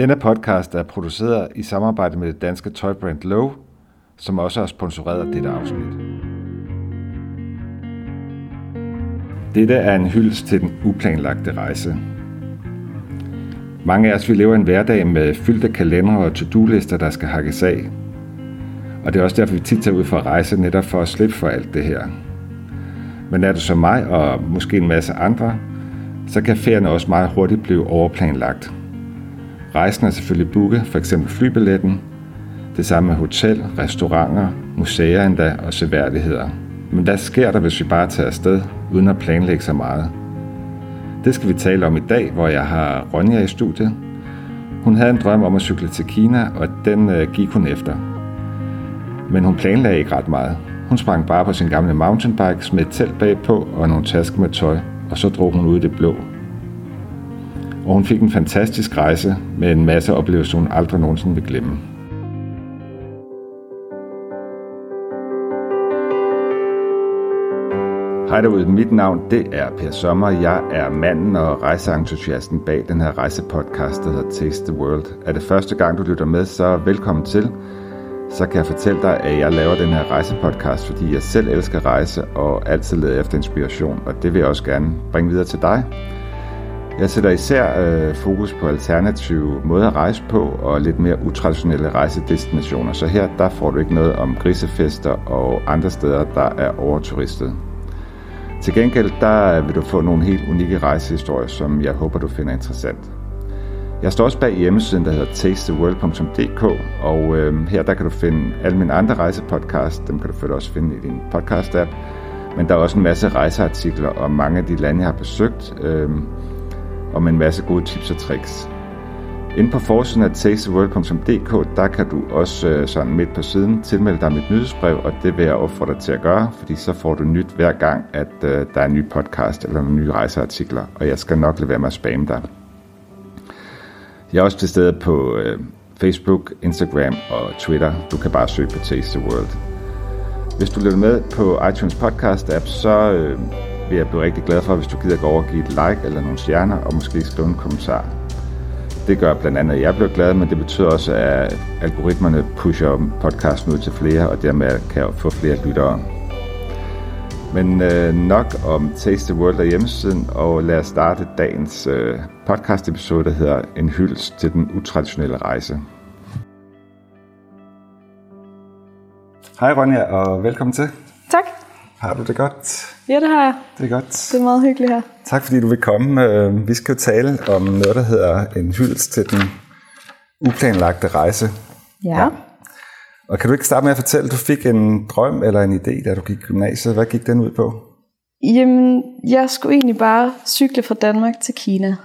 Denne podcast er produceret i samarbejde med det danske tøjbrand Low, som også har sponsoreret dette afsnit. Dette er en hyldest til den uplanlagte rejse. Mange af os vi lever en hverdag med fyldte kalendere og to-do-lister, der skal hakkes af. Og det er også derfor, vi tit tager ud for at rejse, netop for at slippe for alt det her. Men er du som mig og måske en masse andre, så kan ferien også meget hurtigt blive overplanlagt. Rejsen er selvfølgelig booket, for eksempel flybilletten, det samme med hotel, restauranter, museer endda og seværdigheder. Men hvad sker der, hvis vi bare tager afsted, uden at planlægge så meget? Det skal vi tale om i dag, hvor jeg har Ronja i studiet. Hun havde en drøm om at cykle til Kina, og den øh, gik hun efter. Men hun planlagde ikke ret meget. Hun sprang bare på sin gamle mountainbike, med et telt bagpå og nogle tasker med tøj, og så drog hun ud i det blå. Og hun fik en fantastisk rejse med en masse oplevelser, hun aldrig nogensinde vil glemme. Hej derude, mit navn det er Per Sommer. Jeg er manden og rejseentusiasten bag den her rejsepodcast, der hedder Taste the World. Er det første gang, du lytter med, så velkommen til. Så kan jeg fortælle dig, at jeg laver den her rejsepodcast, fordi jeg selv elsker rejse og altid leder efter inspiration, og det vil jeg også gerne bringe videre til dig. Jeg sætter især øh, fokus på alternative måder at rejse på og lidt mere utraditionelle rejsedestinationer. Så her der får du ikke noget om grisefester og andre steder, der er overturistet. Til gengæld der vil du få nogle helt unikke rejsehistorier, som jeg håber, du finder interessant. Jeg står også bag hjemmesiden, der hedder tastetheworld.dk, og øh, her der kan du finde alle mine andre rejsepodcasts. Dem kan du selvfølgelig også finde i din podcast-app. Men der er også en masse rejseartikler om mange af de lande, jeg har besøgt, øh, og med en masse gode tips og tricks. Inde på forsiden af tasteworld.dk, der kan du også øh, sådan midt på siden tilmelde dig mit nyhedsbrev, og det vil jeg opfordre dig til at gøre, fordi så får du nyt hver gang, at øh, der er en ny podcast eller nogle nye rejseartikler, og jeg skal nok lade være med at spamme dig. Jeg er også til stede på øh, Facebook, Instagram og Twitter. Du kan bare søge på Taste the World. Hvis du lytter med på iTunes podcast app, så øh, vil jeg blive rigtig glad for, hvis du gider gå over og give et like eller nogle stjerner, og måske skrive en kommentar. Det gør blandt andet, at jeg bliver glad, men det betyder også, at algoritmerne pusher podcasten ud til flere, og dermed kan jeg få flere lyttere. Men øh, nok om Taste the World og hjemmesiden, og lad os starte dagens øh, podcast episode, der hedder En hyldest til den utraditionelle rejse. Hej Ronja, og velkommen til. Tak. Har du det godt? Ja, det har jeg. Det er godt. Det er meget hyggeligt her. Tak fordi du vil komme. Øh, Vi skal jo tale om noget, der hedder En hyldest til den uplanlagte rejse. Ja. ja. Og kan du ikke starte med at fortælle, at du fik en drøm eller en idé, da du gik i gymnasiet? Hvad gik den ud på? Jamen, jeg skulle egentlig bare cykle fra Danmark til Kina.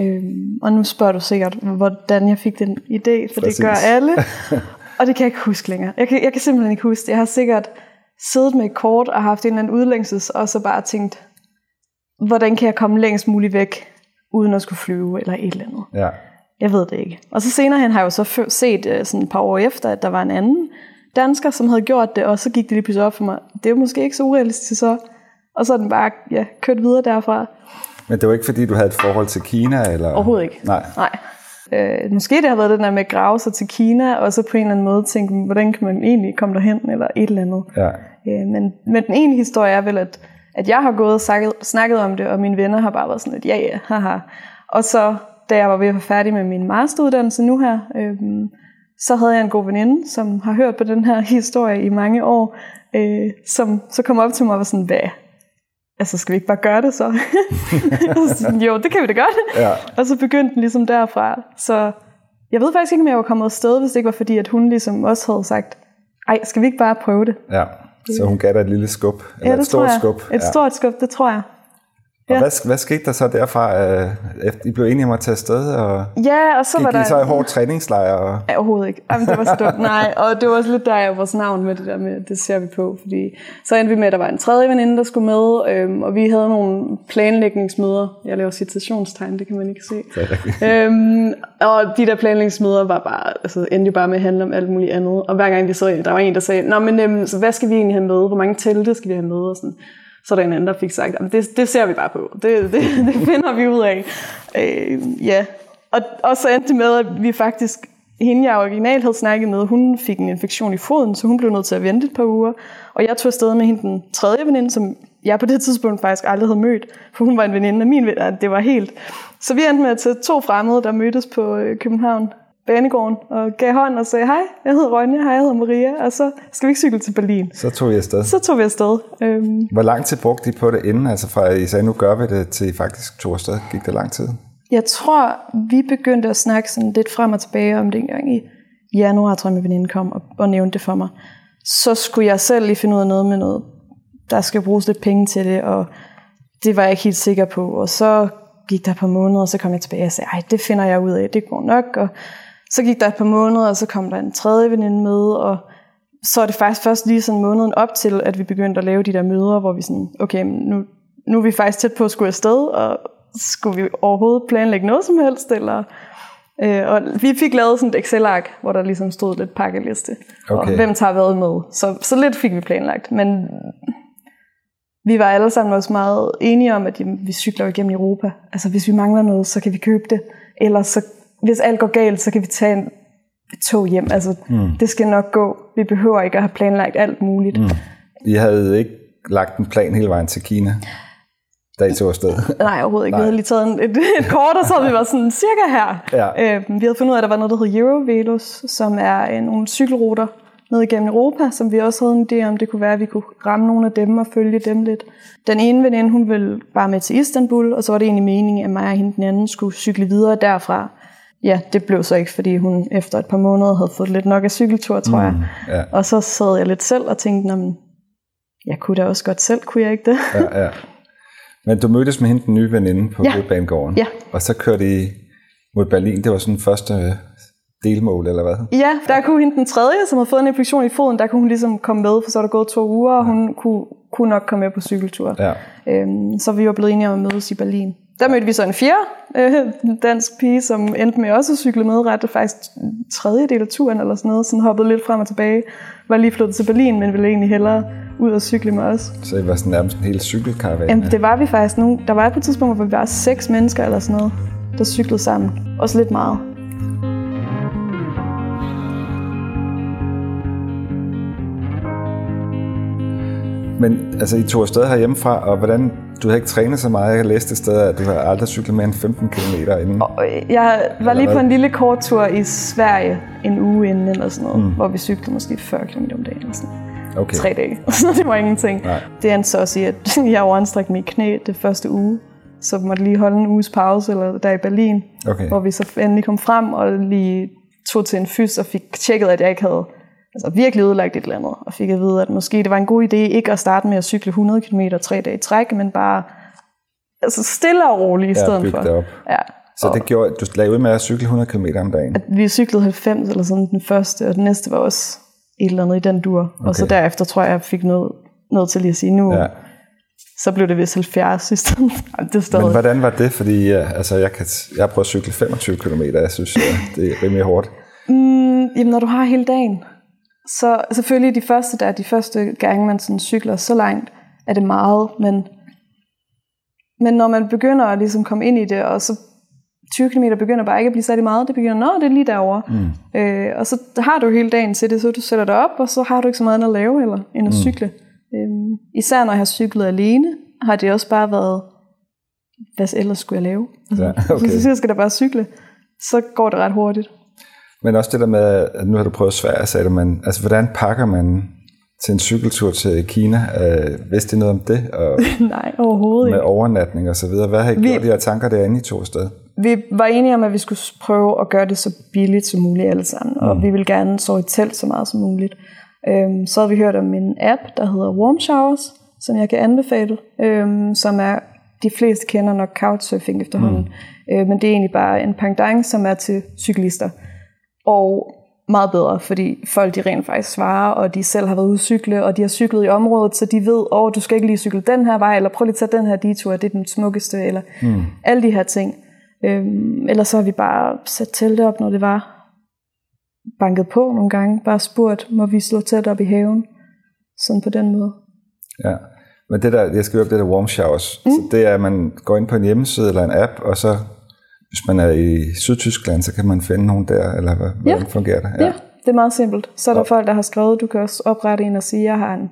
Øhm, og nu spørger du sikkert, hvordan jeg fik den idé, for Præcis. det gør alle. og det kan jeg ikke huske længere. Jeg kan, jeg kan simpelthen ikke huske det. Jeg har sikkert siddet med et kort og haft en eller anden udlængses, og så bare tænkt, hvordan kan jeg komme længst muligt væk, uden at skulle flyve eller et eller andet. Ja. Jeg ved det ikke. Og så senere hen har jeg jo så set øh, sådan et par år efter, at der var en anden dansker, som havde gjort det, og så gik det lige pludselig op for mig. Det er jo måske ikke så urealistisk så. Og så er den bare ja, kørt videre derfra. Men det var ikke fordi, du havde et forhold til Kina? Eller? Overhovedet ikke. Nej. Nej. Øh, måske det har været det der med at grave sig til Kina, og så på en eller anden måde tænke, hvordan kan man egentlig komme derhen, eller et eller andet. Ja. Øh, men, men den ene historie er vel, at, at jeg har gået og snakket, snakket om det, og mine venner har bare været sådan lidt, ja ja, haha. Og så da jeg var ved at være færdig med min masteruddannelse nu her, øhm, så havde jeg en god veninde, som har hørt på den her historie i mange år, øh, som så kom op til mig og var sådan, hvad? Altså, skal vi ikke bare gøre det så? så jo, det kan vi da godt. Ja. Og så begyndte den ligesom derfra. Så jeg ved faktisk ikke, om jeg var kommet afsted, hvis det ikke var fordi, at hun ligesom også havde sagt, ej, skal vi ikke bare prøve det? Ja, så hun gav dig et lille skub, eller ja, et det stort tror jeg. skub. Et ja. stort skub, det tror jeg. Og Ja. hvad, hvad skete der så derfra? øh, efter I blev enige om at tage afsted, og Ja, og så var gik I der... så i hård træningslejr? Og... Ja, overhovedet ikke. Jamen, det var så dumt. Nej, og det var også lidt der, jeg vores navn med det der med, det ser vi på. Fordi så endte vi med, at der var en tredje veninde, der skulle med, øhm, og vi havde nogle planlægningsmøder. Jeg laver citationstegn, det kan man ikke se. Øhm, og de der planlægningsmøder var bare, altså, endte jo bare med at handle om alt muligt andet. Og hver gang vi så, der var en, der sagde, Nå, men øhm, så hvad skal vi egentlig have med? Hvor mange telte skal vi have med? Og sådan. Så er der en anden, der fik sagt, at det, det ser vi bare på. Det, det, det finder vi ud af. Øh, ja, og, og så endte det med, at vi faktisk, hende jeg originalt havde snakket med, hun fik en infektion i foden, så hun blev nødt til at vente et par uger. Og jeg tog afsted med hende den tredje veninde, som jeg på det tidspunkt faktisk aldrig havde mødt, for hun var en veninde af min veninde. Det var helt... Så vi endte med at tage to fremmede, der mødtes på øh, København banegården og gav hånd og sagde, hej, jeg hedder Ronja, hej, jeg hedder Maria, og så skal vi ikke cykle til Berlin. Så tog vi afsted. Så tog vi afsted. Øhm, Hvor lang tid brugte I på det inden? Altså fra I sagde, nu gør vi det, til I faktisk tog afsted. Gik det lang tid? jeg tror, vi begyndte at snakke sådan lidt frem og tilbage om det engang i januar, tror jeg, min veninde kom og, og nævnte det for mig. Så skulle jeg selv lige finde ud af noget med noget, der skal bruges lidt penge til det, og det var jeg ikke helt sikker på. Og så gik der par måneder, og så kom jeg tilbage og sagde, ej, det finder jeg ud af, det går nok. Og så gik der et par måneder, og så kom der en tredje veninde med, og så er det faktisk først lige sådan måneden op til, at vi begyndte at lave de der møder, hvor vi sådan, okay, nu, nu er vi faktisk tæt på at skulle afsted, og skulle vi overhovedet planlægge noget som helst, eller... Øh, og vi fik lavet sådan et Excel-ark, hvor der ligesom stod lidt pakkeliste, Okay. og hvem tager hvad med. Så, så lidt fik vi planlagt, men vi var alle sammen også meget enige om, at jamen, vi cykler igennem Europa. Altså hvis vi mangler noget, så kan vi købe det. Eller så, hvis alt går galt, så kan vi tage en tog hjem. Altså, mm. det skal nok gå. Vi behøver ikke at have planlagt alt muligt. Mm. I havde ikke lagt en plan hele vejen til Kina, da I tog afsted. Nej, overhovedet ikke. Nej. Vi havde lige taget en, et, et kort, og så vi var sådan cirka her. Ja. Øh, vi havde fundet ud af, at der var noget, der hed Eurovelos, som er øh, nogle cykelruter ned igennem Europa, som vi også havde en idé om, det kunne være, at vi kunne ramme nogle af dem og følge dem lidt. Den ene veninde, hun ville bare med til Istanbul, og så var det egentlig meningen, at mig og hende den anden skulle cykle videre derfra. Ja, det blev så ikke, fordi hun efter et par måneder havde fået lidt nok af cykeltur, tror jeg. ja. Og så sad jeg lidt selv og tænkte, "Nå, men jeg kunne da også godt selv, kunne jeg ikke det? ja, ja. Men du mødtes med hende, den nye veninde på Ja. Hovedbanegården. Ja. Og så kørte I mod Berlin. Det var sådan første delmål, eller hvad? Ja, der kunne hende den tredje, som havde fået en infektion i foden, der kunne hun ligesom komme med, for så var der gået to uger, og hun kunne, kunne nok komme med på cykeltur. Ja. Øhm, så vi var blevet enige om at mødes i Berlin. Der mødte vi så en fjerde øh, dansk pige, som endte med også at cykle med ret faktisk en tredjedel af turen eller sådan noget, sådan hoppede lidt frem og tilbage, var lige flyttet til Berlin, men ville egentlig hellere ud og cykle med os. Så I var sådan nærmest en hel cykelkaravan. Jamen, det var vi faktisk nu. Der var på et tidspunkt, hvor vi var seks mennesker eller sådan noget, der cyklede sammen. Også lidt meget. Men altså, I tog afsted herhjemmefra, og hvordan, du havde ikke trænet så meget. Jeg læste et sted, at du har aldrig cyklet mere end 15 km inden. Øh, jeg var lige på en lille kort tur i Sverige en uge inden eller sådan noget, mm. hvor vi cyklede måske 40 km om dagen. eller Sådan. Okay. Tre dage. Så det var ingenting. Nej. Det endte så også i, at jeg overanstrakte mit knæ det første uge. Så måtte lige holde en uges pause, eller der i Berlin, Okay. hvor vi så endelig kom frem og lige tog til en fys og fik tjekket, at jeg ikke havde altså virkelig ødelagt et eller andet. Og fik at vide, at måske det var en god idé ikke at starte med at cykle 100 km tre dage i træk, men bare altså stille og roligt i Ja, stedet for. det op. Ja. Så det gjorde, at du lagde ud med at cykle 100 km om dagen. Vi cyklede 90 eller sådan den første, og den næste var også et eller andet i den dur. Okay. Og så derefter tror jeg, jeg fik noget, noget til lige at sige, nu Ja. så blev det vist 70 i stedet. Det stadig. Men hvordan var det? Fordi ja, altså, jeg, kan, jeg har prøvet at cykle 25 km. Jeg synes, ja, det er rimelig hårdt. Mm, jamen, når du har hele dagen, så selvfølgelig de første der, de første gange, man sådan cykler så langt, er det meget, men, men når man begynder at ligesom komme ind i det, og så 20 km begynder bare ikke at blive særlig meget, det begynder, nå, det er lige derovre. Mm. Øh, og så har du hele dagen til det, så du sætter dig op, og så har du ikke så meget andet at lave eller, end at mm. cykle. Øh, især når jeg har cyklet alene, har det også bare været, hvad ellers skulle jeg lave? Ja, okay. okay. Så skal der bare cykle. Så går det ret hurtigt. Men også det der med, at nu har du prøvet Sverige, sagde du, men altså, hvordan pakker man til en cykeltur til Kina? Øh, vidste I noget om det? Og Nej, overhovedet med ikke. overnatning og så videre. Hvad har I Vi- gjort de her tanker derinde i to sted? Vi var enige om, at vi skulle prøve at gøre det så billigt som muligt alle sammen, Mm. og vi ville gerne sove i telt så meget som muligt. Øhm, så havde vi hørt om en app, der hedder Warm Showers, som jeg kan anbefale, øhm, som er, de fleste kender nok couchsurfing efterhånden, mm. øh, men det er egentlig bare en pendant, som er til cyklister. Og meget bedre, fordi folk de rent faktisk svarer, og de selv har været ude at cykle, og de har cyklet i området, så de ved, åh, oh, du skal ikke lige cykle den her vej, eller prøv lige at tage den her detur, det er den smukkeste, eller mm. alle de her ting. Øhm, ellers så har vi bare sat telte op, når det var banket på nogle gange, bare spurgt, må vi slå telt op i haven? Sådan på den måde. Ja. Men det der, jeg skal op det der warm showers, mm. så det er, at man går ind på en hjemmeside eller en app, og så hvis man er i Sydtyskland, så kan man finde nogen der, eller hvad, Ja. hvordan fungerer det? Ja. ja, det er meget simpelt. Så er der folk, der har skrevet, du kan også oprette en og sige, jeg har en,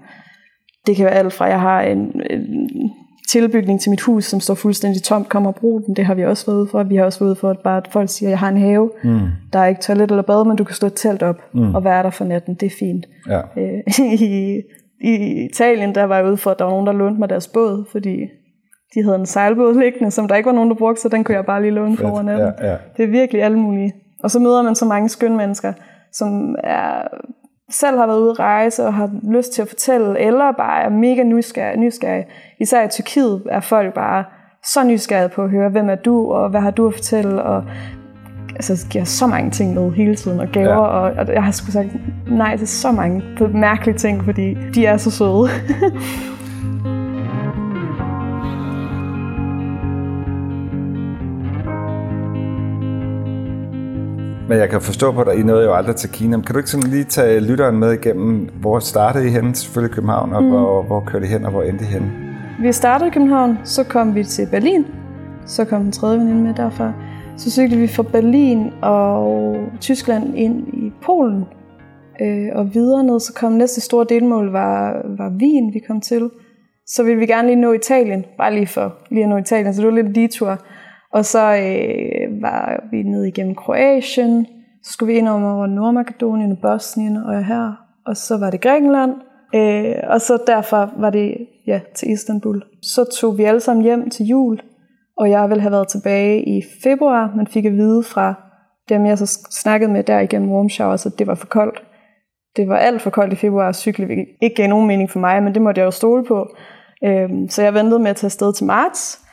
det kan være alt fra, jeg har en, en tilbygning til mit hus, som står fuldstændig tomt, kommer og brug den. Det har vi også været ude for. Vi har også været ude for, at bare at folk siger, jeg har en have. Mm. Der er ikke toilet eller bad, men du kan slå et telt op mm. og være der for natten. Det er fint. Ja. Øh, I, I Italien, der var jeg ude for, at der var nogen, der lånte mig deres båd, fordi de havde en sejlbåd liggende, som der ikke var nogen, der brugte, så den kunne jeg bare lige låne for over natten. Ja, ja. Det er virkelig alle mulige. Og så møder man så mange skønne mennesker, som er, selv har været ude at rejse og har lyst til at fortælle, eller bare er mega nysgerrige. nysgerrige. Især i Tyrkiet er folk bare så nysgerrige på at høre, hvem er du, og hvad har du at fortælle, og altså, giver så mange ting med hele tiden, og gaver, Ja. og, og jeg har sgu sagt nej til så mange mærkelige ting, fordi de er så søde. Men jeg kan forstå på dig, I nåede jo aldrig til Kina. Men kan du ikke sådan lige tage lytteren med igennem, hvor startede I hen? Selvfølgelig København, og mm. hvor, hvor kørte I hen, og hvor endte I hen? Vi startede i København, så kom vi til Berlin. Så kom den tredje veninde med derfra. Så cyklede vi fra Berlin og Tyskland ind i Polen. Øh, og videre ned, så kom næste store delmål var, var Wien, vi kom til. Så ville vi gerne lige nå Italien, bare lige for lige at nå Italien, så det var lidt en detur. Og så øh, var vi ned igennem Kroatien, så skulle vi ind over Nordmakedonien og Bosnien og her. Og så var det Grækenland, øh, og så derfra var det ja, til Istanbul. Så tog vi alle sammen hjem til jul, og jeg ville have været tilbage i februar, men fik at vide fra dem, jeg så snakkede med der igennem warm shower, så det var for koldt. Det var alt for koldt i februar at cykle, ikke gav nogen mening for mig, men det måtte jeg jo stole på. Øhm, så jeg ventede med at tage afsted til marts,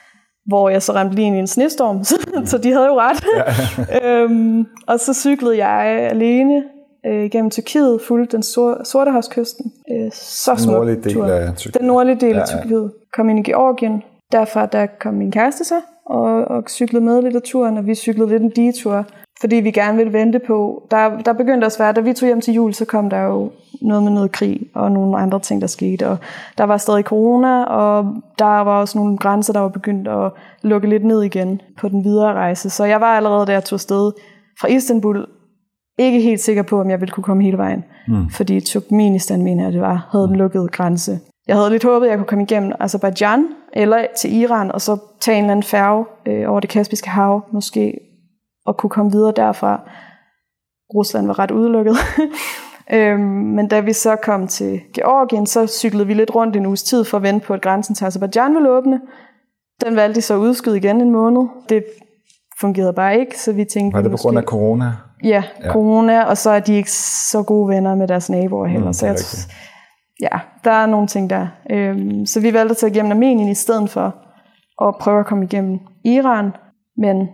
hvor jeg så ramte lige ind i en snestorm, så, så de havde jo ret. øhm, og så cyklede jeg alene øh, gennem Tyrkiet, fulgte den sor- Sortehavskysten. Øh, så Den nordlige del tur. af Tyrkiet. Den nordlige del af Ja, ja. Tyrkiet. Kom ind i Georgien. Derfra der kom min kæreste så, og, og cyklede med lidt af turen, og vi cyklede lidt en detur, fordi vi gerne ville vente på. Der, der begyndte også at være, da vi tog hjem til jul, så kom der jo noget med noget krig og nogle andre ting, der skete. Og der var stadig corona, og der var også nogle grænser, der var begyndt at lukke lidt ned igen på den videre rejse. Så jeg var allerede, da jeg tog afsted fra Istanbul, ikke helt sikker på, om jeg ville kunne komme hele vejen. Mm. Fordi Turkmenistan, mener jeg, det var, havde den lukkede grænse. Jeg havde lidt håbet, at jeg kunne komme igennem Azerbaijan eller til Iran, og så tage en eller anden færge øh, over det Kaspiske hav, måske, og kunne komme videre derfra. Rusland var ret udelukket. øhm, men da vi så kom til Georgien, så cyklede vi lidt rundt en uges tid for at vente på, at grænsen til Azerbaijan ville åbne. Den valgte de så at udskyde igen en måned. Det fungerede bare ikke, så vi tænkte... Var det på måske- grund af corona? Ja, Ja. corona, og så er de ikke så gode venner med deres naboer heller. Mm, så jeg, rigtigt. ja, der er nogle ting der. Øhm, så vi valgte at tage igennem Armenien i stedet for at prøve at komme igennem Iran, men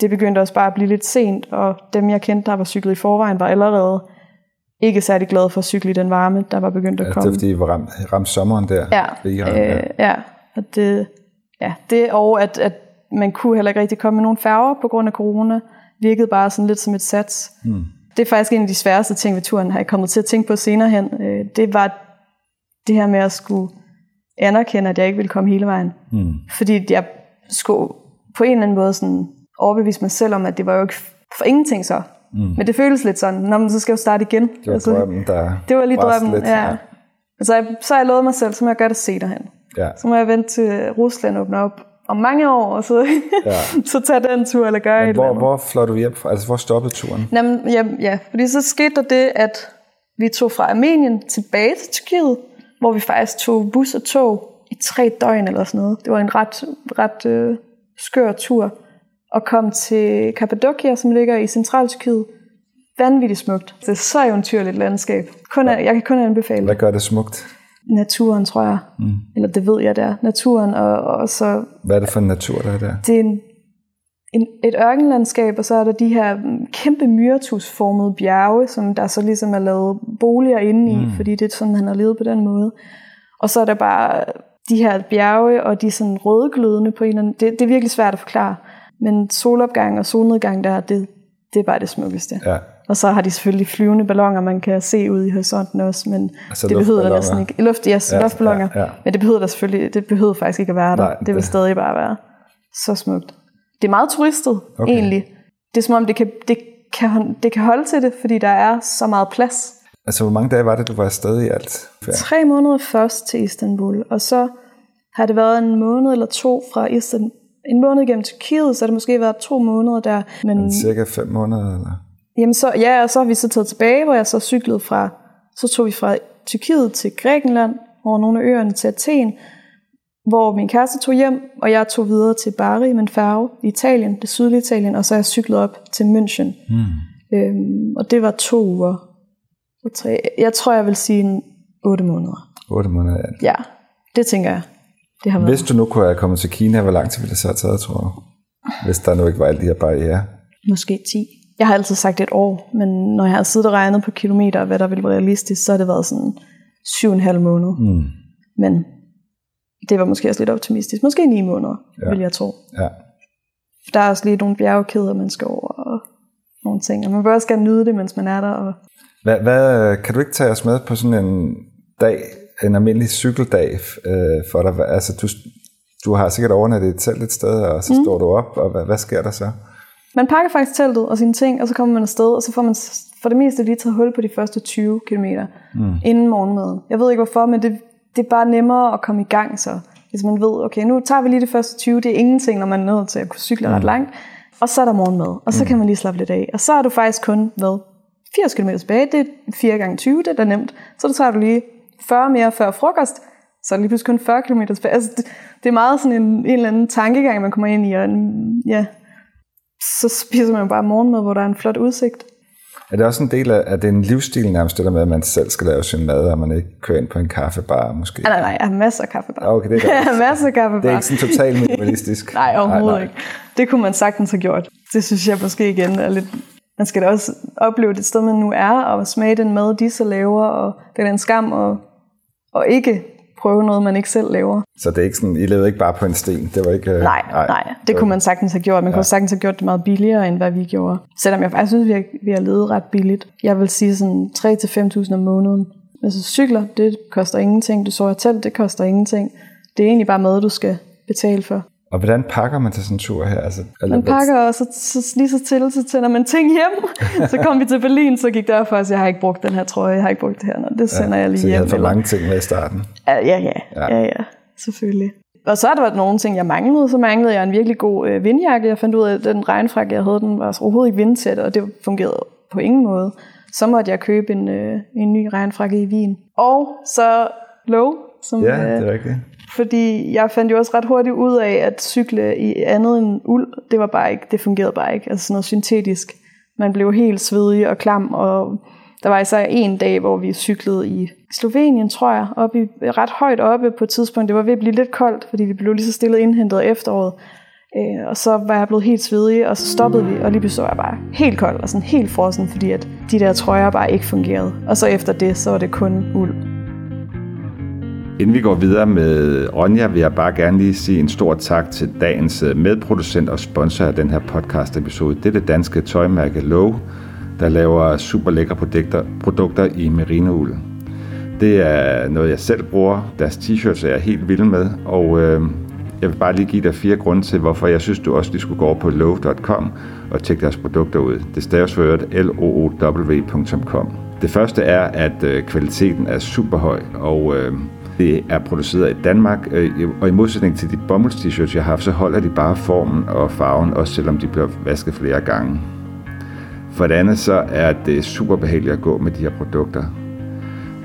det begyndte også bare at blive lidt sent, og dem jeg kendte, der var cyklet i forvejen, var allerede ikke særlig glade for at cykle i den varme, der var begyndt at Ja, det komme. er fordi, I var ramt, ramt sommeren der Ja, Iran. ja. øh, ja. Og det, ja, det og at, at man kunne heller ikke rigtig komme med nogle færger på grund af corona, virkede bare sådan lidt som et sats. Mm. Det er faktisk en af de sværeste ting ved turen, har jeg kommet til at tænke på senere hen. Øh, Det var det her med at skulle anerkende, at jeg ikke ville komme hele vejen. Mm. Fordi jeg skulle på en eller anden måde sådan overbevise mig selv om, at det var jo ikke for ingenting så. Mm. Men det føles lidt sådan, Nå, men så skal jeg jo starte igen. Det var drømmen, der det var lige drømmen, lidt. ja. Så jeg, så har jeg lovet mig selv, så må jeg gøre det senere hen. ja. Så må jeg vente til Rusland åbner op om mange år, og så, Ja. så tage den tur, eller gøre et Men eller hvor, hvor fløj du hjem fra? Altså, hvor stoppede turen? Jamen, ja, ja, fordi så skete der det, at vi tog fra Armenien tilbage til Tyrkiet, hvor vi faktisk tog bus og tog i tre døgn eller sådan noget. Det var en ret, ret øh, skør tur. Og kom til Kappadokia, som ligger i central Tyrkiet. Vanvittigt smukt. Det er så eventyrligt landskab. Kun, jeg kan kun anbefale Hvad gør det smukt? Naturen, tror jeg. Mm. Eller det ved jeg, det er. Naturen, og, og så Hvad er det for en natur, der er der? det er en, en, et ørkenlandskab, og så er der de her mm, kæmpe myretusformede bjerge, som der så ligesom er lavet boliger inde i, mm. fordi det er sådan, han har levet på den måde. Og så er der bare de her bjerge, og de sådan rødglødende på en eller anden... Det, det er virkelig svært at forklare. Men solopgang og solnedgang der, det, det er bare det smukkeste. Ja. Og så har de selvfølgelig flyvende balloner, man kan se ud i horisonten også, men Altså det behøver der næsten ikke. Luft, yes, Ja, luftballoner. ja, ja. Men det behøver der selvfølgelig, det behøver faktisk ikke at være der. Nej, det vil det- stadig bare være så smukt. det er meget turistet okay. egentlig. Det er som om, det kan, det, kan, det kan holde til det, fordi der er så meget plads. Altså, hvor mange dage var det, du var afsted i alt? Ja. Tre måneder først til Istanbul, og så har det været en måned eller to fra Istanbul. En måned gennem Tyrkiet, så har det måske været to måneder der. Men, men cirka fem måneder, eller? Jamen så, ja, og så har vi så taget tilbage, hvor jeg så cyklede fra, så tog vi fra Tyrkiet til Grækenland, over nogle af øerne til Athen, hvor min kæreste tog hjem, og jeg tog videre til Bari med en færge i Italien, det sydlige Italien, og så er jeg cyklet op til München. Mm. Øhm, og det var to uger. Og tre, jeg tror, jeg vil sige en otte måneder. Otte måneder, ja. Ja, det tænker jeg. Det har været. Hvis du nu kunne have kommet til Kina, hvor lang tid ville det så have taget, tror du? Hvis der nu ikke var alle de her barriere. Måske 10. Jeg har altid sagt et år, men når jeg har siddet og regnet på kilometer, hvad der ville være realistisk, så har det været sådan syv og en halv måned. Mm. Men det var måske også lidt optimistisk. Måske ni måneder, ja. vil jeg tro. Ja. Der er også lige nogle bjergkæder, man skal over og nogle ting. Og man bør også gerne nyde det, mens man er der. Og... Hvad, hvad, kan du ikke tage os med på sådan en dag, en almindelig cykeldag øh, for dig? Altså, du, du har sikkert overnattet et telt et sted, og så mm. står du op, og hvad, hvad sker der så? Man pakker faktisk teltet og sine ting, og så kommer man afsted, og så får man for det meste lige taget hul på de første 20 km mm. inden morgenmaden. Jeg ved ikke hvorfor, men det, det er bare nemmere at komme i gang så. Hvis man ved, okay, nu tager vi lige det første 20, det er ingenting, når man er nødt til at kunne cykle mm. ret langt. Og så er der morgenmad, og så mm. kan man lige slappe lidt af. Og så er du faktisk kun, hvad, 80 km tilbage, det er 4 gange 20, det er da nemt. Så tager du lige 40 mere før frokost, så er det lige pludselig kun 40 km. Altså, det, det er meget sådan en, en eller anden tankegang, man kommer ind i, og en, ja, så spiser man bare morgenmad, hvor der er en flot udsigt. Er det også en del af, at det er en livsstil nærmest, det der med, at man selv skal lave sin mad, og man ikke kører ind på en kaffebar måske? Nej, nej, nej, jeg har masser af kaffebar. Okay, det er jeg har masser af kaffebar. Det er ikke sådan totalt minimalistisk. nej, overhovedet nej, nej. ikke. Det kunne man sagtens have gjort. Det synes jeg måske igen er lidt... Man skal da også opleve det sted, man nu er, og smage den mad, de så laver, og det er en skam, og, og ikke prøve noget, man ikke selv laver. Så det er ikke sådan, I levede ikke bare på en sten? Det var ikke, øh, nej, nej, nej, det kunne man sagtens have gjort. Man ja. kunne sagtens have gjort det meget billigere, end hvad vi gjorde. Selvom jeg faktisk synes, vi har, vi har levet ret billigt. Jeg vil sige sådan 3-5.000 om måneden. Altså cykler, det koster ingenting. Du sover telt, det koster ingenting. Det er egentlig bare mad, du skal betale for. Og hvordan pakker man til sådan en tur her? Altså, man pakker, og så, så lige så til, så tænder man ting hjem. så kom vi til Berlin, så gik derfor, at jeg har ikke brugt den her trøje, jeg har ikke brugt det her, det sender ja, jeg lige så hjem. Så havde for mange ting med i starten? Ja, ja, ja, ja, ja, selvfølgelig. Og så har der været nogle ting, jeg manglede. Så manglede jeg en virkelig god øh, vindjakke. Jeg fandt ud af, at den regnfrakke, jeg havde, den var overhovedet ikke vindtæt, og det fungerede på ingen måde. Så måtte jeg købe en, øh, en ny regnfrakke i Wien. Og så Low, som, ja, det er rigtigt. Fordi jeg fandt jo også ret hurtigt ud af, at cykle i andet end uld, det var bare ikke, det fungerede bare ikke. Altså sådan noget syntetisk. Man blev helt svedig og klam, og der var især en dag, hvor vi cyklede i Slovenien, tror jeg, op i, ret højt oppe på et tidspunkt. Det var ved at blive lidt koldt, fordi vi blev lige så stille indhentet efteråret. Øh, og så var jeg blevet helt svedig, og så stoppede vi, og lige pludselig var jeg bare helt kold og sådan helt frossen, fordi at de der trøjer bare ikke fungerede. Og så efter det, så var det kun uld. Inden vi går videre med Ronja, vil jeg bare gerne lige sige en stor tak til dagens øh, medproducent og sponsor af den her podcast episode. Det er det danske tøjmærke Low, der laver super lækre produkter, produkter i merinould. Det er noget, jeg selv bruger. Deres t-shirts er jeg helt vild med, og øh, jeg vil bare lige give dig fire grunde til, hvorfor jeg synes, du også lige skulle gå over på love.com og tjekke deres produkter ud. Det staves for øvrigt loow.com. Det første er, at øh, kvaliteten er super høj, og øh, det er produceret i Danmark, øh, og i modsætning til de bomulds-t-shirts, jeg har haft, så holder de bare formen og farven, også selvom de bliver vasket flere gange. For det andet så er det super behageligt at gå med de her produkter.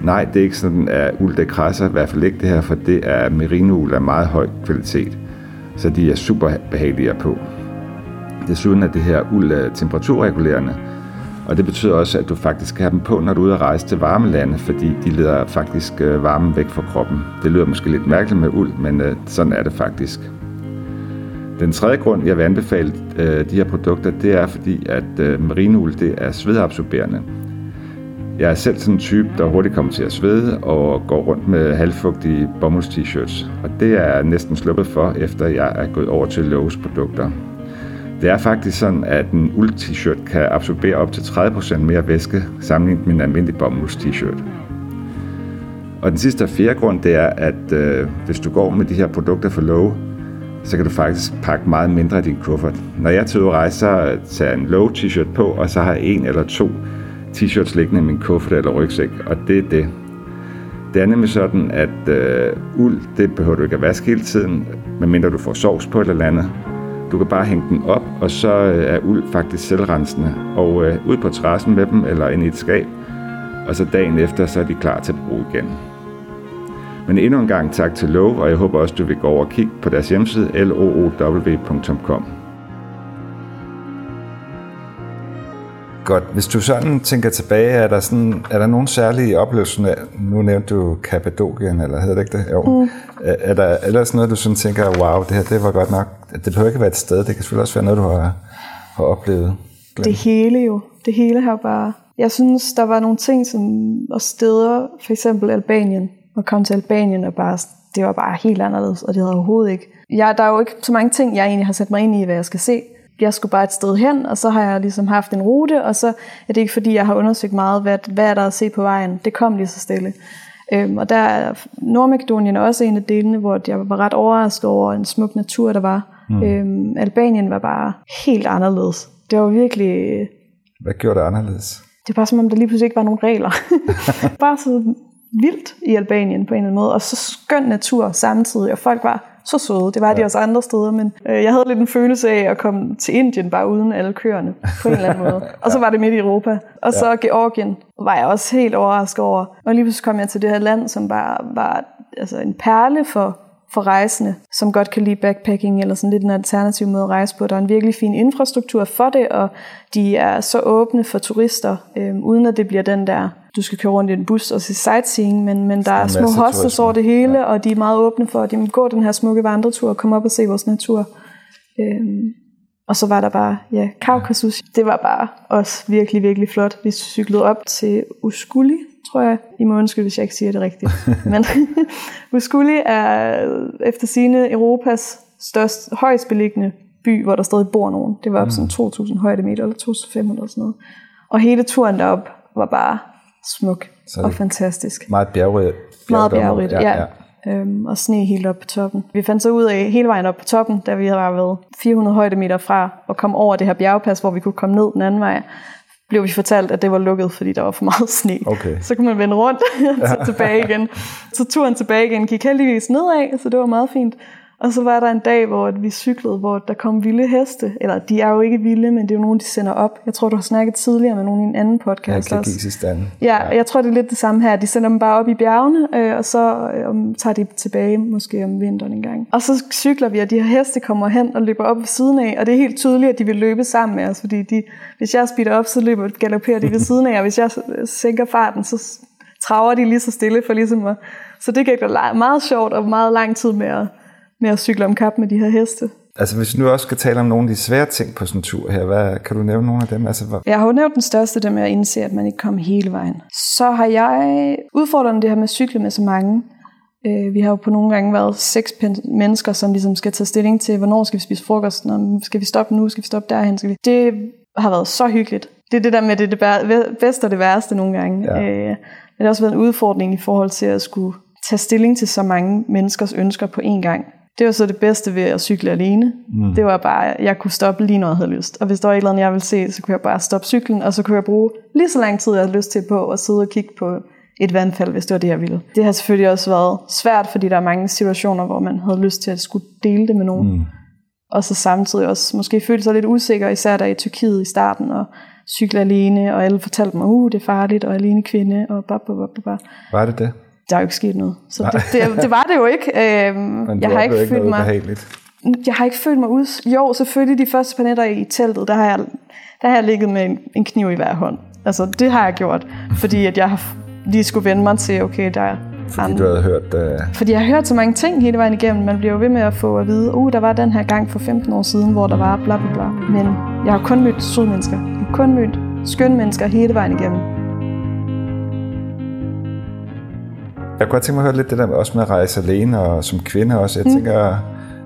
Nej, det er ikke sådan, at uld det krasser, i hvert fald ikke det her, for det er merinoul af meget høj kvalitet, så de er super behagelige på. Desuden er det her uld øh, temperaturregulerende, og det betyder også, at du faktisk kan have dem på, når du er ude at rejse til varme lande, fordi de leder faktisk øh, varmen væk fra kroppen. Det lyder måske lidt mærkeligt med uld, men øh, sådan er det faktisk. Den tredje grund, jeg vil anbefale øh, de her produkter, det er fordi, at øh, det er svedabsorberende. Jeg er selv sådan en type, der hurtigt kommer til at svede og går rundt med halvfugtige bomulds-t-shirts. Og det er næsten sluppet for, efter jeg er gået over til Lowe's produkter. Det er faktisk sådan, at en uld t-shirt kan absorbere op til 30% mere væske sammenlignet med en almindelig bomulds t-shirt. Og den sidste og fjerde grund, det er, at øh, hvis du går med de her produkter for low, så kan du faktisk pakke meget mindre i din kuffert. Når jeg tager ud og rejse, så tager jeg en low t-shirt på, og så har jeg en eller to t-shirts liggende i min kuffert eller rygsæk, og det er det. Det er nemlig sådan, at øh, uld, det behøver du ikke at vaske hele tiden, medmindre du får sovs på et eller andet. Du kan bare hænge den op, og så øh, er uld faktisk selvrensende. Og øh, ud på terrassen med dem, eller ind i et skab, og så dagen efter, så er de klar til brug igen. Men endnu en gang tak til Love, og jeg håber også, du vil gå over og kigge på deres hjemmeside loow.com. Godt. Hvis du sådan tænker tilbage, er der, sådan, er der nogle særlige oplevelser? Nu nævnte du Kappadokien, eller hedder det ikke det? Jo. Mm. Er, er der ellers noget, du sådan tænker, wow, det her det var godt nok? Det behøver ikke være et sted, det kan selvfølgelig også være noget, du har, har oplevet. Glenn. Det hele jo. Det hele her bare... Jeg synes, der var nogle ting, som og steder, for eksempel Albanien, og kom til Albanien, og bare, det var bare helt anderledes, og det havde overhovedet ikke. Jeg, der er jo ikke så mange ting, jeg egentlig har sat mig ind i, hvad jeg skal se jeg skulle bare et sted hen, og så har jeg ligesom haft en rute, og så er det ikke fordi, jeg har undersøgt meget, hvad, hvad er der at se på vejen. Det kom lige så stille. Øhm, og der er Nordmakedonien også en af delene, hvor jeg var ret overrasket over en smuk natur, der var. Mm. Øhm, Albanien var bare helt anderledes. Det var virkelig... Hvad gjorde det anderledes? Det var som om, der lige pludselig ikke var nogen regler. bare så vildt i Albanien på en eller anden måde, og så skøn natur samtidig, og folk var så søde. Det var ja. de også andre steder, men øh, jeg havde lidt en følelse af at komme til Indien bare uden alle køerne på en eller anden måde. Og så var det midt i Europa. Og så ja. Georgien var jeg også helt overrasket over. Og lige pludselig kom jeg til det her land, som bare var altså en perle for for rejsende, som godt kan lide backpacking eller sådan lidt en alternativ måde at rejse på. Der er en virkelig fin infrastruktur for det, og de er så åbne for turister, øh, uden at det bliver den der, du skal køre rundt i en bus og se sightseeing, men, men der er, er små hostels over det hele, ja. og de er meget åbne for, at de gå den her smukke vandretur og komme op og se vores natur. Øh, og så var der bare, ja, Kaukasus. Det var bare også virkelig, virkelig flot. Vi cyklede op til Uskuli, tror jeg. I må undskylde, hvis jeg ikke siger det rigtigt. Men Uskuli er efter sine Europas største, højst beliggende by, hvor der stadig bor nogen. Det var op mm. sådan 2.000 højdemeter, eller 2.500 eller sådan noget. Og hele turen derop var bare smuk og fantastisk. Meget bjergrigt. Meget bjergrigt, ja. ja. Øhm, og sne helt op på toppen. Vi fandt så ud af hele vejen op på toppen, da vi havde været 400 højdemeter fra at komme over det her bjergpas, hvor vi kunne komme ned den anden vej blev vi fortalt, at det var lukket, fordi der var for meget sne. Okay. Så kunne man vende rundt og så tilbage igen. Så turen tilbage igen gik heldigvis nedad, så det var meget fint. Og så var der en dag, hvor vi cyklede, hvor der kom vilde heste. Eller de er jo ikke vilde, men det er jo nogen, de sender op. Jeg tror, du har snakket tidligere med nogen i en anden podcast ja, også. Ja, ja, jeg tror, det er lidt det samme her. De sender dem bare op i bjergene, øh, og så øh, tager de tilbage måske om vinteren en gang. Og så cykler vi, og de her heste kommer hen og løber op ved siden af. Og det er helt tydeligt, at de vil løbe sammen med os, fordi de, hvis jeg speeder op, så løber galopperer de ved siden af, og hvis jeg sænker farten, så traver de lige så stille for ligesom at... Så det gik meget sjovt og meget lang tid med at med at cykle om kap med de her heste. Altså hvis nu også skal tale om nogle af de svære ting på sådan en tur her, hvad, kan du nævne nogle af dem? Altså, hvad? Jeg har jo nævnt den største, det med at indse, at man ikke kommer hele vejen. Så har jeg udfordret det her med at cykle med så mange. Øh, vi har jo på nogle gange været seks mennesker, som ligesom skal tage stilling til, hvornår skal vi spise frokost, Når, skal vi stoppe nu, skal vi stoppe derhen. Skal vi... Det har været så hyggeligt. Det er det der med, det, det bedste og det værste nogle gange. Ja. Øh, men det har også været en udfordring i forhold til at skulle tage stilling til så mange menneskers ønsker på én gang. Det var så det bedste ved at cykle alene. Mm. Det var bare, at jeg kunne stoppe lige når jeg havde lyst. Og hvis der var et eller andet, jeg ville se, så kunne jeg bare stoppe cyklen, og så kunne jeg bruge lige så lang tid, jeg havde lyst til på at sidde og kigge på et vandfald, hvis det var det, jeg ville. Det har selvfølgelig også været svært, fordi der er mange situationer, hvor man havde lyst til at skulle dele det med nogen. Mm. Og så samtidig også måske følte sig lidt usikker, især der i Tyrkiet i starten, og cykle alene, og alle fortalte mig, uh, det er farligt, og alene kvinde, og bap, bap, bap, bap. Var det det? Der er jo ikke sket noget. Så det, det, det var det jo ikke. Øhm, Men jeg har ikke følt mig behageligt. Jeg har ikke følt mig ud. Jo, selvfølgelig de første par nætter i teltet, der har jeg, der har jeg ligget med en, en kniv i hver hånd. Altså, det har jeg gjort, fordi at jeg har lige skulle vende mig til, okay, der er fordi du havde hørt... Uh... Fordi jeg har hørt så mange ting hele vejen igennem. Man bliver jo ved med at få at vide, uh, der var den her gang for 15 år siden, hvor der var bla bla bla. Men jeg har kun mødt søde mennesker. Jeg har kun mødt skønne mennesker hele vejen igennem. Jeg kunne godt tænke mig at høre lidt det der også med at rejse alene og som kvinde også. Jeg mm. tænker,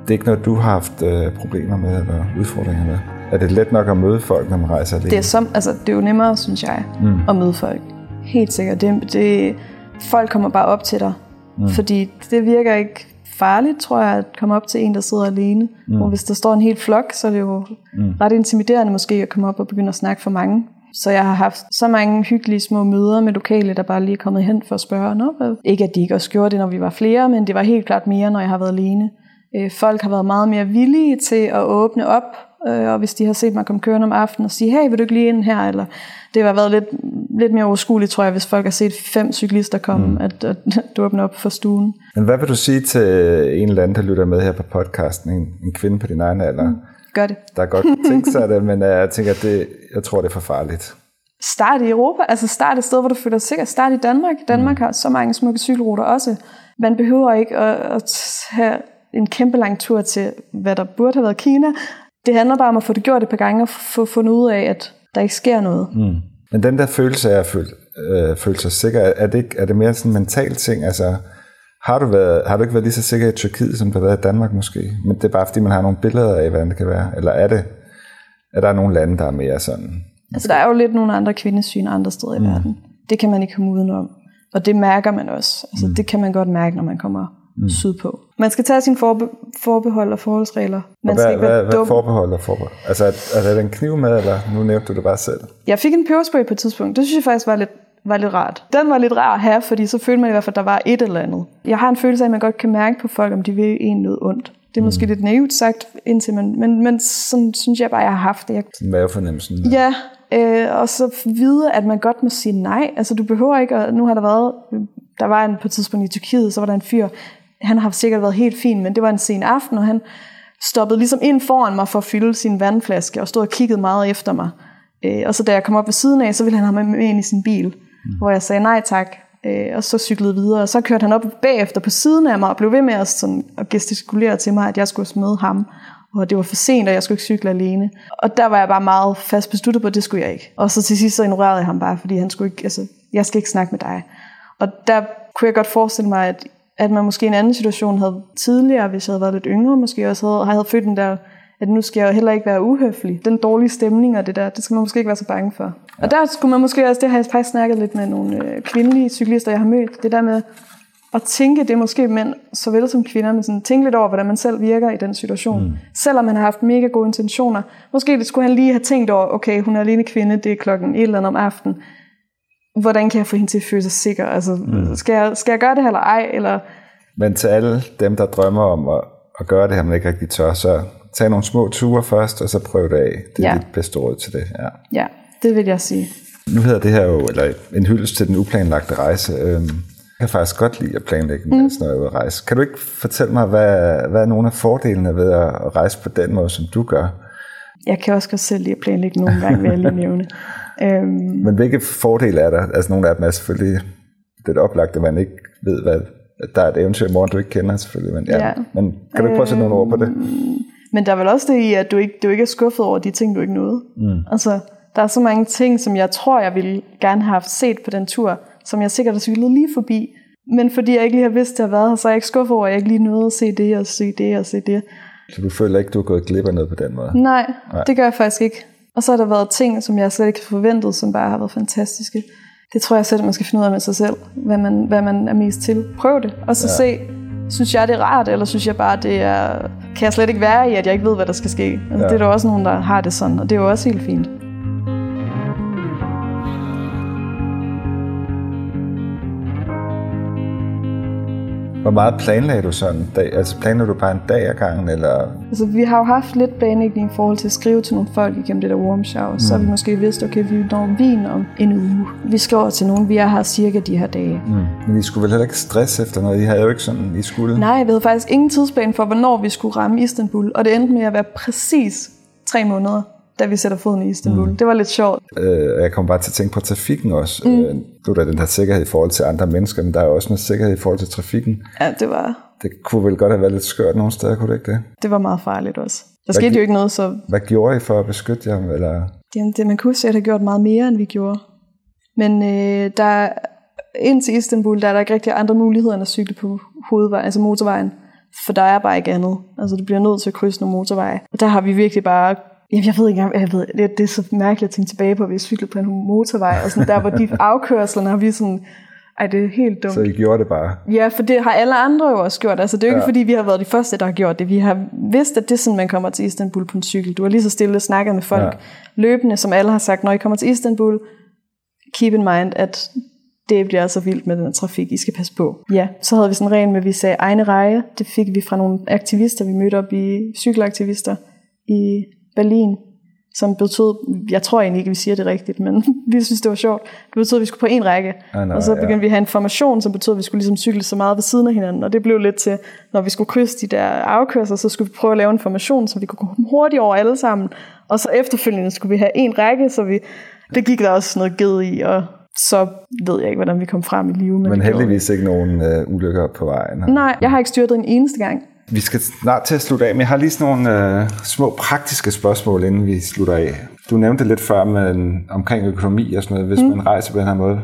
det er ikke noget, du har haft øh, problemer med eller udfordringer med. Er det let nok at møde folk, når man rejser alene? Det er, som, altså, det er jo nemmere, synes jeg, mm. at møde folk. Helt sikkert. Det, det, folk kommer bare op til dig. Mm. Fordi det virker ikke farligt, tror jeg, at komme op til en, der sidder alene. Mm. Og hvis der står en hel flok, så er det jo mm. ret intimiderende måske at komme op og begynde at snakke for mange. Så jeg har haft så mange hyggelige små møder med lokale, der bare lige er kommet hen for at spørge. Nå, ikke at de ikke også gjorde det, når vi var flere, men det var helt klart mere, når jeg har været alene. Øh, folk har været meget mere villige til at åbne op, øh, og hvis de har set mig komme kørende om aftenen og sige, hey, vil du ikke lige ind her? Eller det har været lidt, lidt mere overskueligt, tror jeg, hvis folk har set fem cyklister komme, mm. at, at du åbner op for stuen. Men hvad vil du sige til en eller anden, der lytter med her på podcasten, en, en kvinde på din egen alder? Mm. Gør det. Der er godt tænkt sig det, men uh, jeg tænker, at det, jeg tror, det er for farligt. Start i Europa, altså start et sted, hvor du føler dig sikker. Start i Danmark. Danmark mm. har så mange smukke cykelruter også. Man behøver ikke at, at have en kæmpe lang tur til, hvad der burde have været Kina. Det handler bare om at få det gjort et par gange og få fundet ud af, at der ikke sker noget. Mm. Men den der følelse af at føle, øh, føle sig sikker, er det, ikke, er det mere sådan en mental ting? Altså, har du, været, har du ikke været lige så sikker i Tyrkiet, som du har været i Danmark måske? Men det er bare fordi, man har nogle billeder af, hvordan det kan være. Eller er det, er der nogle lande, der er mere sådan? Altså, der er jo lidt nogle andre kvindesyn andre steder i mm. verden. Det kan man ikke komme udenom. Og det mærker man også. Altså, mm. Det kan man godt mærke, når man kommer mm. sydpå. Man skal tage sine forbe- forbehold og forholdsregler. Man og hvad, skal ikke hvad, hvad forbehold og forbehold? Altså, er, er der en kniv med, eller nu nævnte du det bare selv? Jeg fik en peberspray på et tidspunkt. Det synes jeg faktisk var lidt, var lidt rart. Den var lidt rar at have, fordi så følte man i hvert fald, at der var et eller andet. Jeg har en følelse af, at man godt kan mærke på folk, om de vil en noget ondt. Det er mm. måske lidt naivt sagt, indtil man, men, men sådan synes jeg bare, jeg har haft det. Jeg, sådan mavefornemmelsen. Ja, øh, og så vide, at man godt må sige nej. Altså du behøver ikke, og nu har der været, der var en på et tidspunkt i Tyrkiet, så var der en fyr, han har sikkert været helt fin, men det var en sen aften, og han stoppede ligesom ind foran mig for at fylde sin vandflaske, og stod og kiggede meget efter mig. Øh, og så da jeg kom op ved siden af, så ville han have mig med ind i sin bil, mm. hvor jeg sagde nej tak, øh, og så cyklede videre. Og så kørte han op bagefter på siden af mig, og blev ved med at, sådan, at gestikulere til mig, at jeg skulle møde ham. Og det var for sent, og jeg skulle ikke cykle alene. Og der var jeg bare meget fast besluttet på, at det skulle jeg ikke. Og så til sidst så ignorerede jeg ham bare, fordi han skulle ikke, altså, jeg skal ikke snakke med dig. Og der kunne jeg godt forestille mig, at at man måske i en anden situation havde tidligere, hvis jeg havde været lidt yngre, måske også havde, havde følt den der, at nu skal jeg heller ikke være uhøflig. Den dårlige stemning og det der, det skal man måske ikke være så bange for. Og der skulle man måske også, det har jeg faktisk snakket lidt med nogle øh, kvindelige cyklister, jeg har mødt, det der med at tænke, det er måske mænd, såvel som kvinder, men sådan, tænke lidt over, hvordan man selv virker i den situation. Mm. Selvom man har haft mega gode intentioner. Måske det skulle han lige have tænkt over, okay, hun er alene kvinde, det er klokken et eller andet om aftenen hvordan kan jeg få hende til at føle sig sikker? Altså, mm. skal, jeg, skal jeg gøre det her eller ej? Eller... Men til alle dem, der drømmer om at, at gøre det her, men ikke rigtig tør, så tag nogle små ture først, og så prøv det af. Det er ja. dit bedste råd til det. Ja. ja, det vil jeg sige. Nu hedder det her jo, eller en hyldest til den uplanlagte rejse. Øhm, jeg kan faktisk godt lide at planlægge, mm. når jeg er ude at rejse. Kan du ikke fortælle mig, hvad, hvad er nogle af fordelene ved at rejse på den måde, som du gør? Jeg kan også godt selv lide at planlægge nogle gange, vil jeg lige nævne. Øhm, Men hvilke fordele er der? Altså nogle af dem er selvfølgelig det oplagte, man ikke ved, hvad der er et eventyr i morgen, du ikke kender selvfølgelig. Men, ja. Ja. men kan du ikke prøve at sætte nogle ord på det? Men der er vel også det i, at du ikke, du ikke er skuffet over de ting, du ikke nåede. Mm. Altså, der er så mange ting, som jeg tror, jeg ville gerne have haft set på den tur, som jeg sikkert har cyklet lige forbi. Men fordi jeg ikke lige har vidst, at jeg har været her, så er jeg ikke skuffet over, at jeg ikke lige nåede at se det og se det og se det. Så du føler ikke, du er gået glip af noget på den måde? Nej, Nej, det gør jeg faktisk ikke. Og så har der været ting, som jeg slet ikke har forventet, som bare har været fantastiske. Det tror jeg selv, man skal finde ud af med sig selv, hvad man, hvad man er mest til. Prøv det, og så ja. se, synes jeg, det er rart, eller synes jeg bare, det er, kan jeg slet ikke være i, at jeg ikke ved, hvad der skal ske. Altså, ja. Det er der også nogen, der har det sådan, og det er jo også helt fint. Hvor meget planlagde du sådan en dag? Altså planlagde du bare en dag ad gangen? Eller? Altså, vi har jo haft lidt planlægning i forhold til at skrive til nogle folk igennem det der warm shower. Mm. Så vi måske vidst, okay, vi når Wien om en uge. Vi skriver til nogen, vi er her cirka de her dage. Mm. Men I skulle vel heller ikke stress efter noget? I havde jo ikke sådan, I skulle? Nej, vi havde faktisk ingen tidsplan for, hvornår vi skulle ramme Istanbul. Og det endte med at være præcis tre måneder da vi sætter foden i Istanbul. Mm. Det var lidt sjovt. Øh, jeg kom bare til at tænke på trafikken også. Mm. Øh, nu er der den her sikkerhed i forhold til andre mennesker, men der er også noget sikkerhed i forhold til trafikken. Ja, det var... Det kunne vel godt have været lidt skørt nogle steder, kunne det ikke det? Det var meget farligt også. Der hvad, skete jo ikke noget, så... Hvad gjorde I for at beskytte jer? Eller? Jamen, det, man kunne at have gjort meget mere, end vi gjorde. Men øh, der, ind til Istanbul, der er der ikke rigtig andre muligheder end at cykle på hovedvejen, altså motorvejen. For der er bare ikke andet. Altså, du bliver nødt til at krydse nogle motorveje. Og der har vi virkelig bare Jamen, jeg ved ikke jeg ved, det, det er så mærkeligt at tænke tilbage på, at vi cyklede på en motorvej, og sådan der, hvor de afkørslerne har vi sådan Ej, det er helt dumt. Så I gjorde det bare? Ja, for det har alle andre jo også gjort. Altså, det er jo ikke, ja. fordi vi har været de første, der har gjort det. Vi har vidst, at det er sådan, man kommer til Istanbul på en cykel. Du har lige så stille snakket med folk ja. løbende, som alle har sagt, når I kommer til Istanbul, keep in mind, at det bliver så vildt med den trafik, I skal passe på. Ja, så havde vi sådan en regel med, at vi sagde egne reje. Det fik vi fra nogle aktivister, vi mødte op i cykelaktivister i Berlin, som betød, jeg tror egentlig ikke, vi siger det rigtigt, men vi synes, det var sjovt. Det betød, at vi skulle på en række, ah, nej, og så begyndte ja. vi at have en formation, som betød, at vi skulle ligesom cykle så meget ved siden af hinanden, og det blev lidt til, når vi skulle krydse de der afkørsler, så skulle vi prøve at lave en formation, så vi kunne gå hurtigt over alle sammen, og så efterfølgende skulle vi have en række, så vi, det gik der også noget ged i, og så ved jeg ikke, hvordan vi kom frem i live. Men, men heldigvis ikke nogen uh, ulykker på vejen. Nej, jeg har ikke styrtet en eneste gang. Vi skal snart til at slutte af, men jeg har lige sådan nogle uh, små praktiske spørgsmål, inden vi slutter af. Du nævnte lidt før med, omkring økonomi og sådan noget, hvis mm. man rejser på den her måde.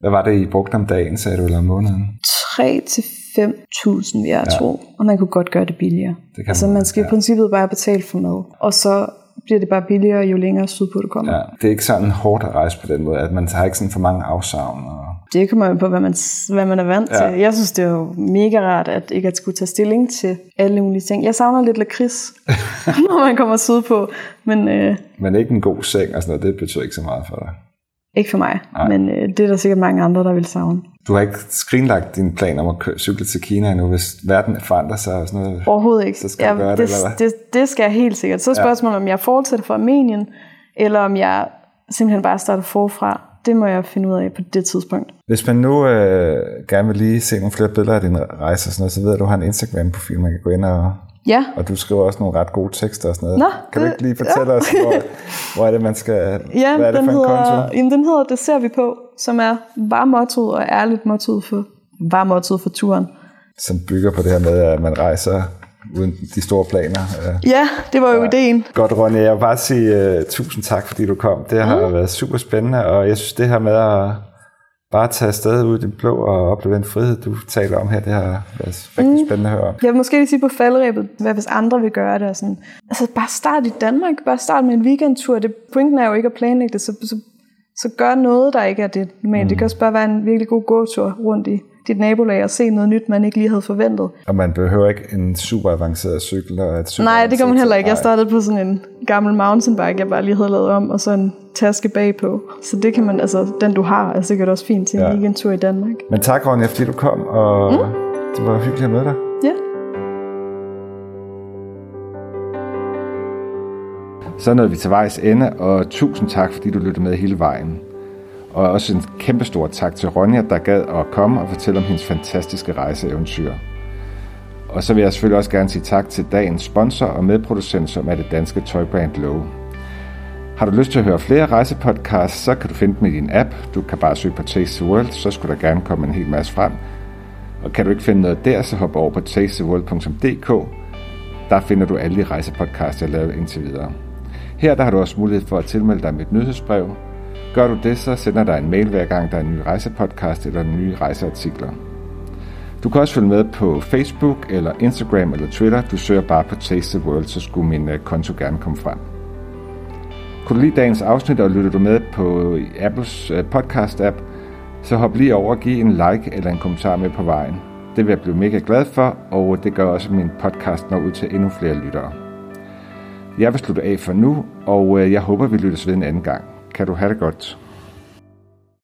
Hvad var det, I brugte om dagen, sagde du, eller om måneden? 3 til 5.000, vil jeg ja. tro. Og man kunne godt gøre det billigere. Det kan altså man, man skal ja. i princippet bare betale for mad. Og så bliver det bare billigere, jo længere sydpå du kommer. Ja, det er ikke sådan hårdt at rejse på den måde, at man har ikke sådan for mange afsavn. Og... Det kommer jo på, hvad man, hvad man er vant ja. til. Jeg synes, det er jo mega rart, at ikke at skulle tage stilling til alle mulige ting. Jeg savner lidt lakrids, når man kommer sydpå. Men, øh, men ikke en god seng og sådan noget, det betyder ikke så meget for dig. Ikke for mig, Nej. men øh, det er der sikkert mange andre, der vil savne. Du har ikke skrinlagt din plan om at cykle til Kina endnu, hvis verden forandrer sig og sådan noget? Overhovedet ikke. Så skal ja, du gøre det, det, eller hvad? Det, det skal jeg helt sikkert. Så er spørgsmålet, ja. om jeg fortsætter for Armenien, eller om jeg simpelthen bare starter forfra. Det må jeg finde ud af på det tidspunkt. Hvis man nu øh, gerne vil lige se nogle flere billeder af din rejse og sådan noget, så ved jeg, at du har en Instagram-profil, man kan gå ind og Ja. Og du skriver også nogle ret gode tekster og sådan noget. Nå, kan du ikke lige fortælle ja. os, hvor, hvor er det, man skal... Ja, hvad er det den for hedder, en konto? Jamen, den hedder Det ser vi på, som er var mottoet og ærligt mottoet for, var mottoet for turen. Som bygger på det her med, at man rejser uden de store planer. Ja, det var jo ja. ideen. Godt, Ronny. Jeg vil bare sige uh, tusind tak, fordi du kom. Det har mm. været super spændende, og jeg synes, det her med at bare tage afsted ud i den blå og opleve den frihed, du taler om her. Det har været rigtig mm. spændende at høre. Jeg vil måske lige sige på faldrebet, hvad hvis andre vil gøre det. Og sådan. Altså bare start i Danmark, bare start med en weekendtur. Det, pointen er jo ikke at planlægge det, så, så, så gør noget, der ikke er det normalt. Mm. Det kan også bare være en virkelig god gåtur rundt i dit nabolag og se noget nyt, man ikke lige havde forventet. Og man behøver ikke en super avanceret cykel? Og et super Nej, det kan man heller ikke. Jeg startede på sådan en gammel mountainbike, jeg bare lige havde lavet om, og så en taske bagpå. Så det kan man, altså den du har, er sikkert også fint til en ja. weekendtur i Danmark. Men tak Ronja, fordi du kom, og mm. det var hyggeligt at møde dig. Ja. Så nåede vi til vejs ende, og tusind tak, fordi du lyttede med hele vejen. Og også en kæmpe stor tak til Ronja, der gad at komme og fortælle om hendes fantastiske rejseeventyr. Og så vil jeg selvfølgelig også gerne sige tak til dagens sponsor og medproducent, som er det danske tøjbrand Low. Har du lyst til at høre flere rejsepodcasts, så kan du finde dem i din app. Du kan bare søge på Taste the World, så skulle der gerne komme en hel masse frem. Og kan du ikke finde noget der, så hop over på tastetheworld.dk. Der finder du alle de rejsepodcasts, jeg har lavet indtil videre. Her der har du også mulighed for at tilmelde dig mit nyhedsbrev, Gør du det, så sender dig en mail hver gang, der er en ny rejsepodcast eller nye rejseartikler. Du kan også følge med på Facebook, eller Instagram eller Twitter. Du søger bare på Taste the World, så skulle min øh, konto gerne komme frem. Kunne du lide dagens afsnit, og lytter du med på Apples øh, podcast-app, så hop lige over og giv en like eller en kommentar med på vejen. Det vil jeg blive mega glad for, og det gør også, at min podcast når ud til endnu flere lyttere. Jeg vil slutte af for nu, og øh, jeg håber, vi lyttes ved en anden gang. Kan du have det godt.